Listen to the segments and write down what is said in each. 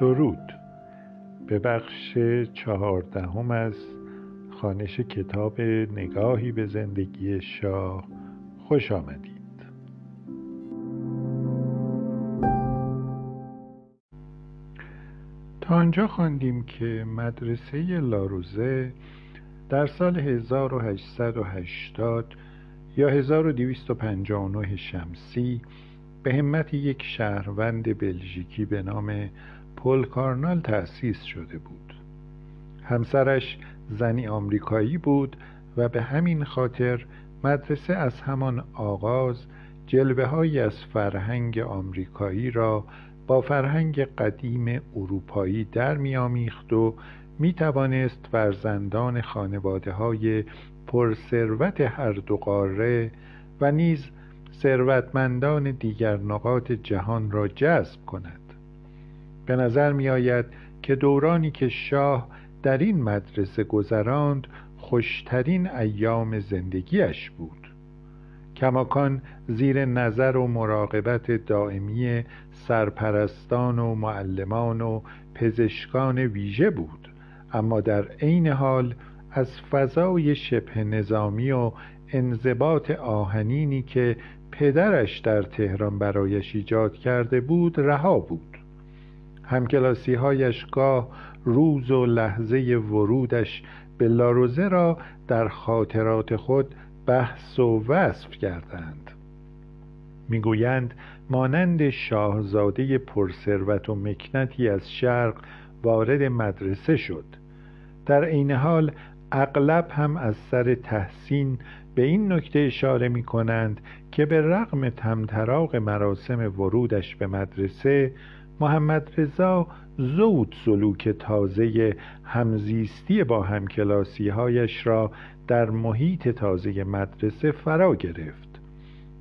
درود. به بخش چهاردهم از خانش کتاب نگاهی به زندگی شاه خوش آمدید. تا آنجا خواندیم که مدرسه لاروزه در سال 1880 یا 1259 شمسی به همت یک شهروند بلژیکی به نام پل کارنال تأسیس شده بود. همسرش زنی آمریکایی بود و به همین خاطر مدرسه از همان آغاز جلوه های از فرهنگ آمریکایی را با فرهنگ قدیم اروپایی در میامیخت و می توانست فرزندان خانواده های پرثروت هر دو قاره و نیز ثروتمندان دیگر نقاط جهان را جذب کند. به نظر می آید که دورانی که شاه در این مدرسه گذراند خوشترین ایام زندگیش بود. کماکان زیر نظر و مراقبت دائمی سرپرستان و معلمان و پزشکان ویژه بود. اما در عین حال از فضای شبه نظامی و انضباط آهنینی که پدرش در تهران برایش ایجاد کرده بود رها بود. همکلاسی هایش گاه روز و لحظه ورودش به لاروزه را در خاطرات خود بحث و وصف کردند. می‌گویند مانند شاهزاده پرثروت و مکنتی از شرق وارد مدرسه شد. در عین حال اغلب هم از سر تحسین به این نکته اشاره می کنند که به رغم تمطراق مراسم ورودش به مدرسه محمد رضا زود سلوک تازه همزیستی با همکلاسی هایش را در محیط تازه مدرسه فرا گرفت.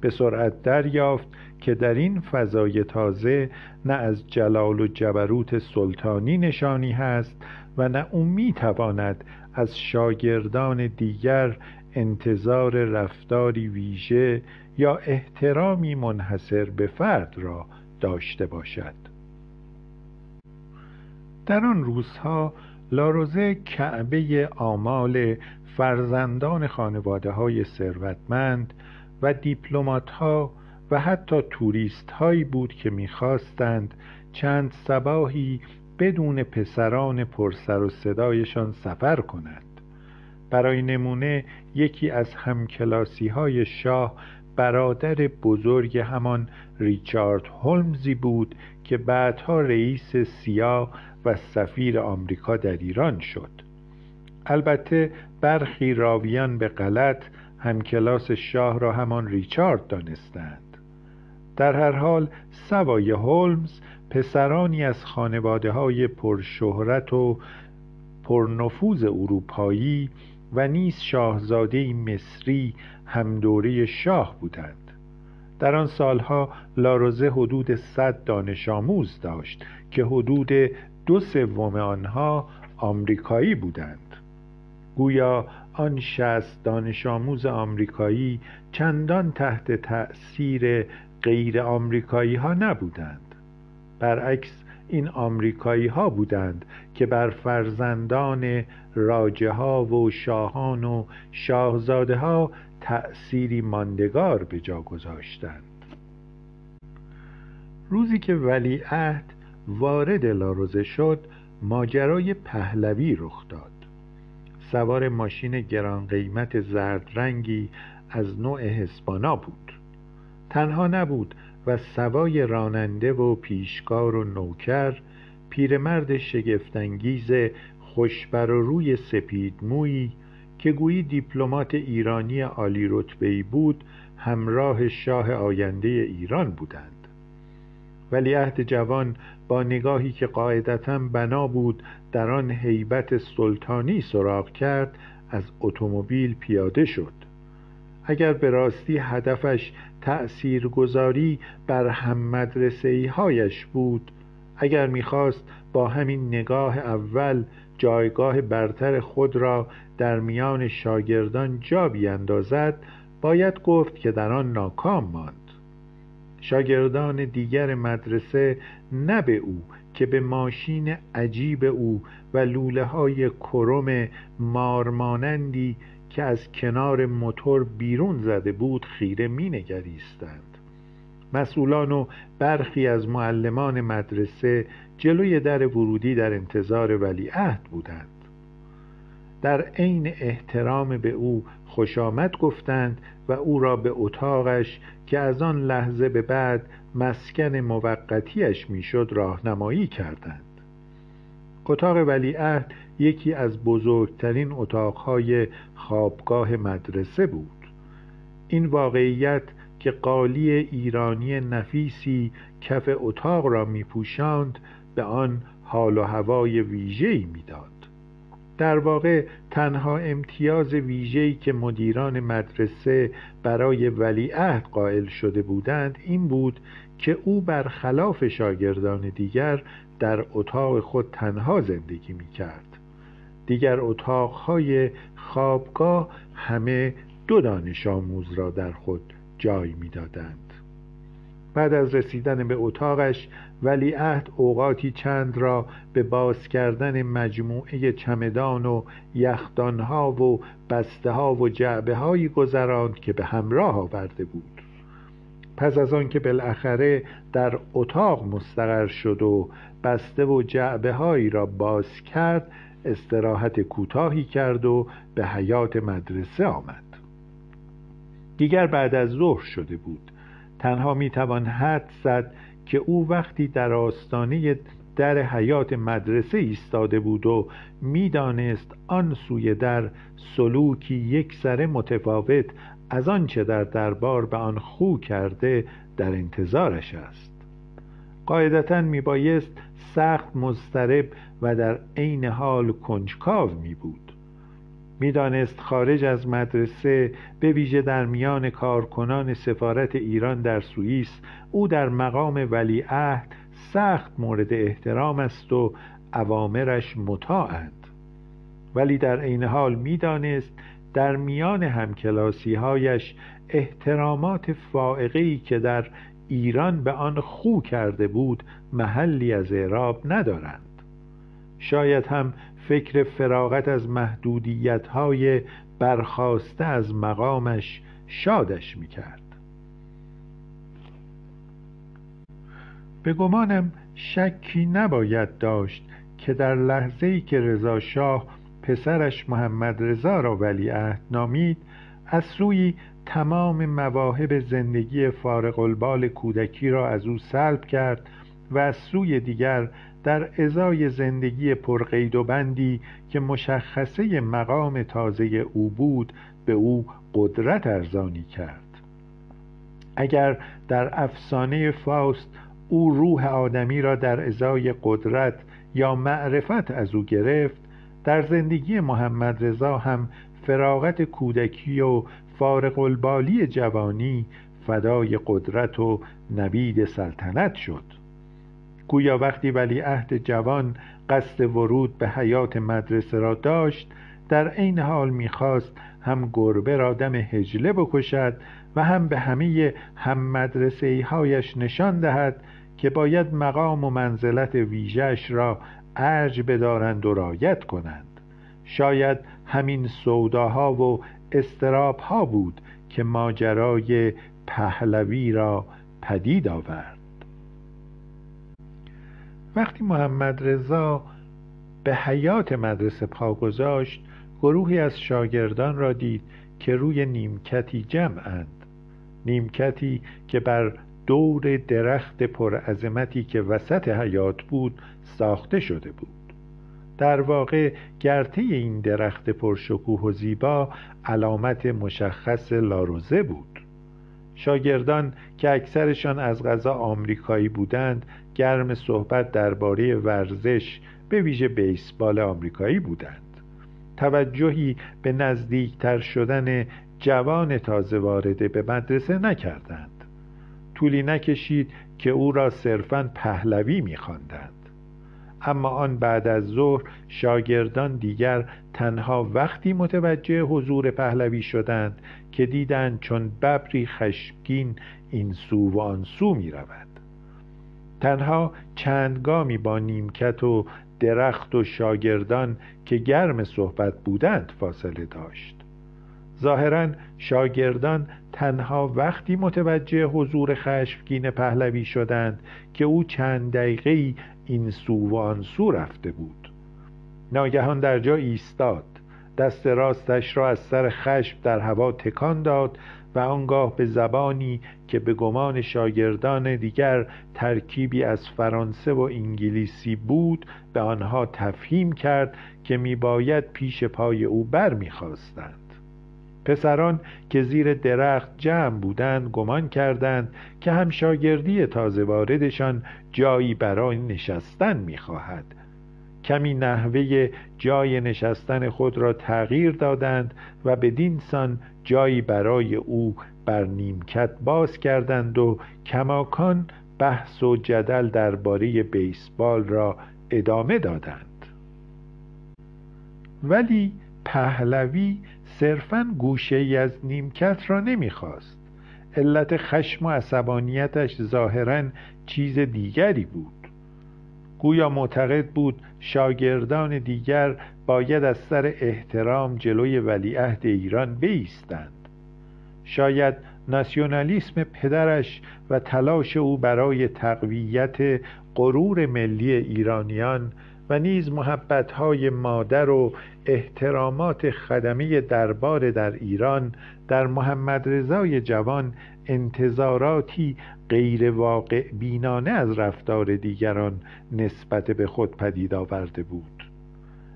به سرعت دریافت که در این فضای تازه نه از جلال و جبروت سلطانی نشانی هست و نه او می‌تواند از شاگردان دیگر انتظار رفتاری ویژه یا احترامی منحصر به فرد را داشته باشد. در آن روزها لاروزه کعبه آمال فرزندان خانواده های ثروتمند و دیپلمات ها و حتی توریست هایی بود که می‌خواستند چند سباهی بدون پسران پرسر و صدایشان سفر کنند. برای نمونه یکی از همکلاسی های شاه برادر بزرگ همان ریچارد هولمزی بود که بعدها رئیس سیا و سفیر آمریکا در ایران شد. البته برخی راویان به غلط همکلاس شاه را همان ریچارد دانستند. در هر حال سوای هولمز پسرانی از خانواده های پرشهرت و پرنفوذ اروپایی و نیز شاهزاده مصری همدوره شاه بودند. در آن سالها لاروزه حدود صد دانش آموز داشت که حدود دو سوم آنها آمریکایی بودند. گویا آن شست دانش آموز آمریکایی چندان تحت تأثیر غیر آمریکایی ها نبودند. برعکس این آمریکایی ها بودند که بر فرزندان راجه ها و شاهان و شاهزاده ها تأثیری ماندگار به جا گذاشتند. روزی که ولیعهد وارد لاروزه شد ماجرای پهلوی رخ داد. سوار ماشین گران قیمت زرد رنگی از نوع هسپانا بود. تنها نبود و سوای راننده و پیشکار و نوکر پیرمرد شگفتانگیز خوشبر و روی سپید مویی که گویی دیپلمات ایرانی عالی رتبه‌ای بود همراه شاه آینده ایران بودند. ولیعهد جوان با نگاهی که قاعدتا بنا بود در آن هیبت سلطانی سراغ کرد از اتومبیل پیاده شد. اگر به راستی هدفش تأثیرگذاری بر هم مدرسه هایش بود اگر می‌خواست با همین نگاه اول جایگاه برتر خود را در میان شاگردان جا بیندازد باید گفت که در آن ناکام ماند. شاگردان دیگر مدرسه نه به او که به ماشین عجیب او و لوله های کرم مارمانندی که از کنار موتور بیرون زده بود خیره مینگریستند. مسئولان و برخی از معلمان مدرسه جلوی در ورودی در انتظار ولیعهد بودند. در عین احترام به او خوش آمد گفتند و او را به اتاقش که از آن لحظه به بعد مسکن موقتیش می‌شد راهنمایی کردند. اتاق ولیعهد یکی از بزرگترین اتاقهای خوابگاه مدرسه بود. این واقعیت که قالی ایرانی نفیسی کف اتاق را میپوشاند به آن حال و هوای ویژه‌ای می‌داد. در واقع تنها امتیاز ویژه‌ای که مدیران مدرسه برای ولیعهد قائل شده بودند این بود که او برخلاف شاگردان دیگر در اتاق خود تنها زندگی می کرد دیگر اتاقهای خوابگاه همه دو دانش آموز را در خود جای می‌دادند. بعد از رسیدن به اتاقش ولیعهد اوقاتی چند را به باز کردن مجموعه چمدان و یخدانها و بسته ها و جعبه هایی گذراند که به همراه آورده بود. پس از آن که بالاخره در اتاق مستقر شد و بسته و جعبه هایی را باز کرد استراحت کوتاهی کرد و به حیات مدرسه آمد. دیگر بعد از ظهر شده بود. تنها می‌توان حد زد که او وقتی در آستانه در حیات مدرسه ایستاده بود و می‌دانست آن سوی در سلوکی یک سر متفاوت از آنچه در دربار به آن خو کرده در انتظارش است. قاعدتا میبایست سخت مضطرب و در عین حال کنجکاو می بود می‌دانست خارج از مدرسه به ویژه در میان کارکنان سفارت ایران در سوئیس او در مقام ولیعهد سخت مورد احترام است و اوامرش مطاعند. ولی در عین حال می‌دانست در میان همکلاسی هایش احترامات فائقی که در ایران به آن خو کرده بود محلی از اعراب ندارند. شاید هم فکر فراغت از محدودیت های برخواسته از مقامش شادش می‌کرد. به گمانم شکی نباید داشت که در لحظه ای که رضا شاه پسرش محمد رضا را ولیعهد نامید از سوی تمام مواهب زندگی فارغ البال کودکی را از او سلب کرد و از سوی دیگر در ازای زندگی پرقید و بندی که مشخصه مقام تازه او بود به او قدرت ارزانی کرد. اگر در افسانه فاست او روح آدمی را در ازای قدرت یا معرفت از او گرفت در زندگی محمد رضا هم فراغت کودکی و فارق البالی جوانی فدای قدرت و نبید سلطنت شد. گویا وقتی ولیعهد جوان قصد ورود به حیات مدرسه را داشت در عین حال می‌خواست هم گربه را دم هجله بکشد و هم به همه هم مدرسه هایش نشان دهد که باید مقام و منزلت ویژش را ارج بدارند و رایت کنند. شاید همین سوداها و استرابها بود که ماجرای پهلوی را پدید آورد. وقتی محمد رضا به حیات مدرسه پا گذاشت گروهی از شاگردان را دید که روی نیمکتی جمعند. نیمکتی که بر دور درخت پرعظمتی که وسط حیات بود ساخته شده بود. در واقع گرته این درخت پرشکوه و زیبا علامت مشخص لاروزه بود. شاگردان که اکثرشان از غذا آمریکایی بودند گرم صحبت درباره ورزش به ویژه بیسبال آمریکایی بودند. توجهی به نزدیکتر شدن جوان تازه وارده به مدرسه نکردند. طولی نکشید که او را صرفا پهلوی میخواندند. اما آن بعد از ظهر شاگردان دیگر تنها وقتی متوجه حضور پهلوی شدند که دیدند چون ببری خشمگین این سو و آن سو می رود تنها چند گامی با نیمکت و درخت و شاگردان که گرم صحبت بودند فاصله داشت. ظاهرا شاگردان تنها وقتی متوجه حضور خشمگین پهلوی شدند که او چند دقیقه این سو و آن سو رفته بود. ناگهان در جا ایستاد. دست راستش را از سر خشم در هوا تکان داد و آنگاه به زبانی که به گمان شاگردان دیگر ترکیبی از فرانسه و انگلیسی بود به آنها تفهیم کرد که میباید پیش پای او بر می‌خواستند پسران که زیر درخت جمع بودند گمان کردند که هم شاگردی تازه واردشان جایی برای نشستن می‌خواهد. کمی نحوه جای نشستن خود را تغییر دادند و بدین سان جایی برای او بر نیمکت باز کردند و کماکان بحث و جدل درباره بیسبال را ادامه دادند. ولی پهلوی صرفا گوشه ای از نیمکت را نمی‌خواست. علت خشم و عصبانیتش ظاهرا چیز دیگری بود. گویا معتقد بود شاگردان دیگر باید از سر احترام جلوی ولیعهد ایران بیستند. شاید ناسیونالیسم پدرش و تلاش او برای تقویت غرور ملی ایرانیان و نیز محبتهای مادر و احترامات خدمه دربار در ایران در محمد رضای جوان انتظاراتی غیر واقع بینانه از رفتار دیگران نسبت به خود پدید آورده بود.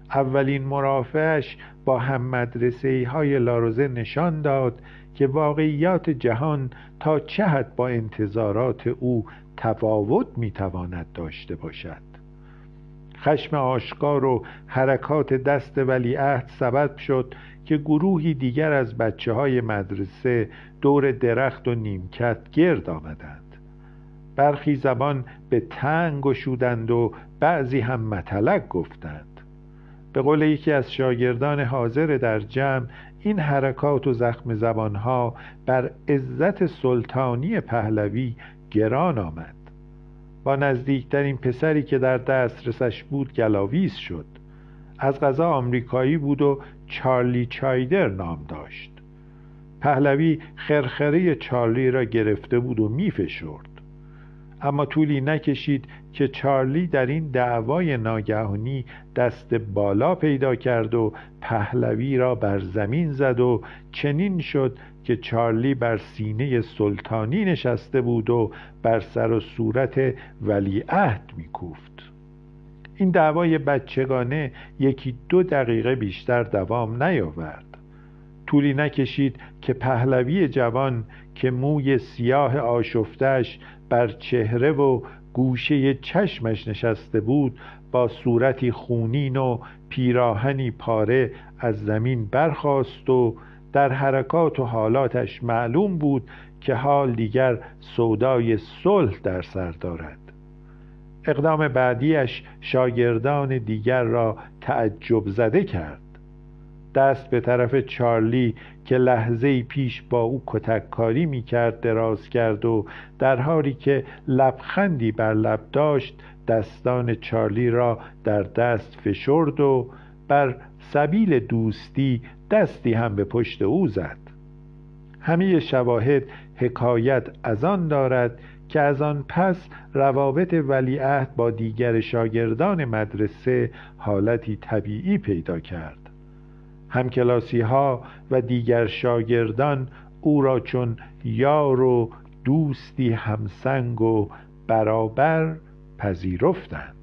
اولین مرافعش با هم مدرسه های لاروزه نشان داد که واقعیات جهان تا چه حد با انتظارات او تفاوت می‌تواند داشته باشد. خشم آشکار و حرکات دست ولیعهد سبب شد که گروهی دیگر از بچه های مدرسه دور درخت و نیمکت گرد آمدند. برخی زبان به تنگ گشودند و بعضی هم متلک گفتند. به قول یکی از شاگردان حاضر در جمع این حرکات و زخم زبانها بر عزت سلطانی پهلوی گران آمد. با نزدیکترین پسری که در دسترسش بود گلاویز شد. از غذا آمریکایی بود و چارلی چایدر نام داشت. پهلوی خرخره چارلی را گرفته بود و میفشرد. اما طولی نکشید که چارلی در این دعوای ناگهانی دست بالا پیدا کرد و پهلوی را بر زمین زد و چنین شد که چارلی بر سینه سلطانی نشسته بود و بر سر و صورت ولیعهد میکوفت. این دعوای بچگانه یکی دو دقیقه بیشتر دوام نیاورد. طولی نکشید که پهلوی جوان که موی سیاه آشفتش بر چهره و گوشه چشمش نشسته بود با صورتی خونین و پیراهنی پاره از زمین برخاست و در حرکات و حالاتش معلوم بود که حال دیگر سودای صلح در سر دارد. اقدام بعدیش شاگردان دیگر را تعجب زده کرد. دست به طرف چارلی که لحظه پیش با او کتککاری می کرد دراز کرد و در حالی که لبخندی بر لب داشت دستان چارلی را در دست فشرد و بر سبیل دوستی دستی هم به پشت او زد. همه شواهد حکایت از آن دارد که از آن پس روابط ولیعهد با دیگر شاگردان مدرسه حالتی طبیعی پیدا کرد. همکلاسی ها و دیگر شاگردان او را چون یار و دوستی همسنگ و برابر پذیرفتند.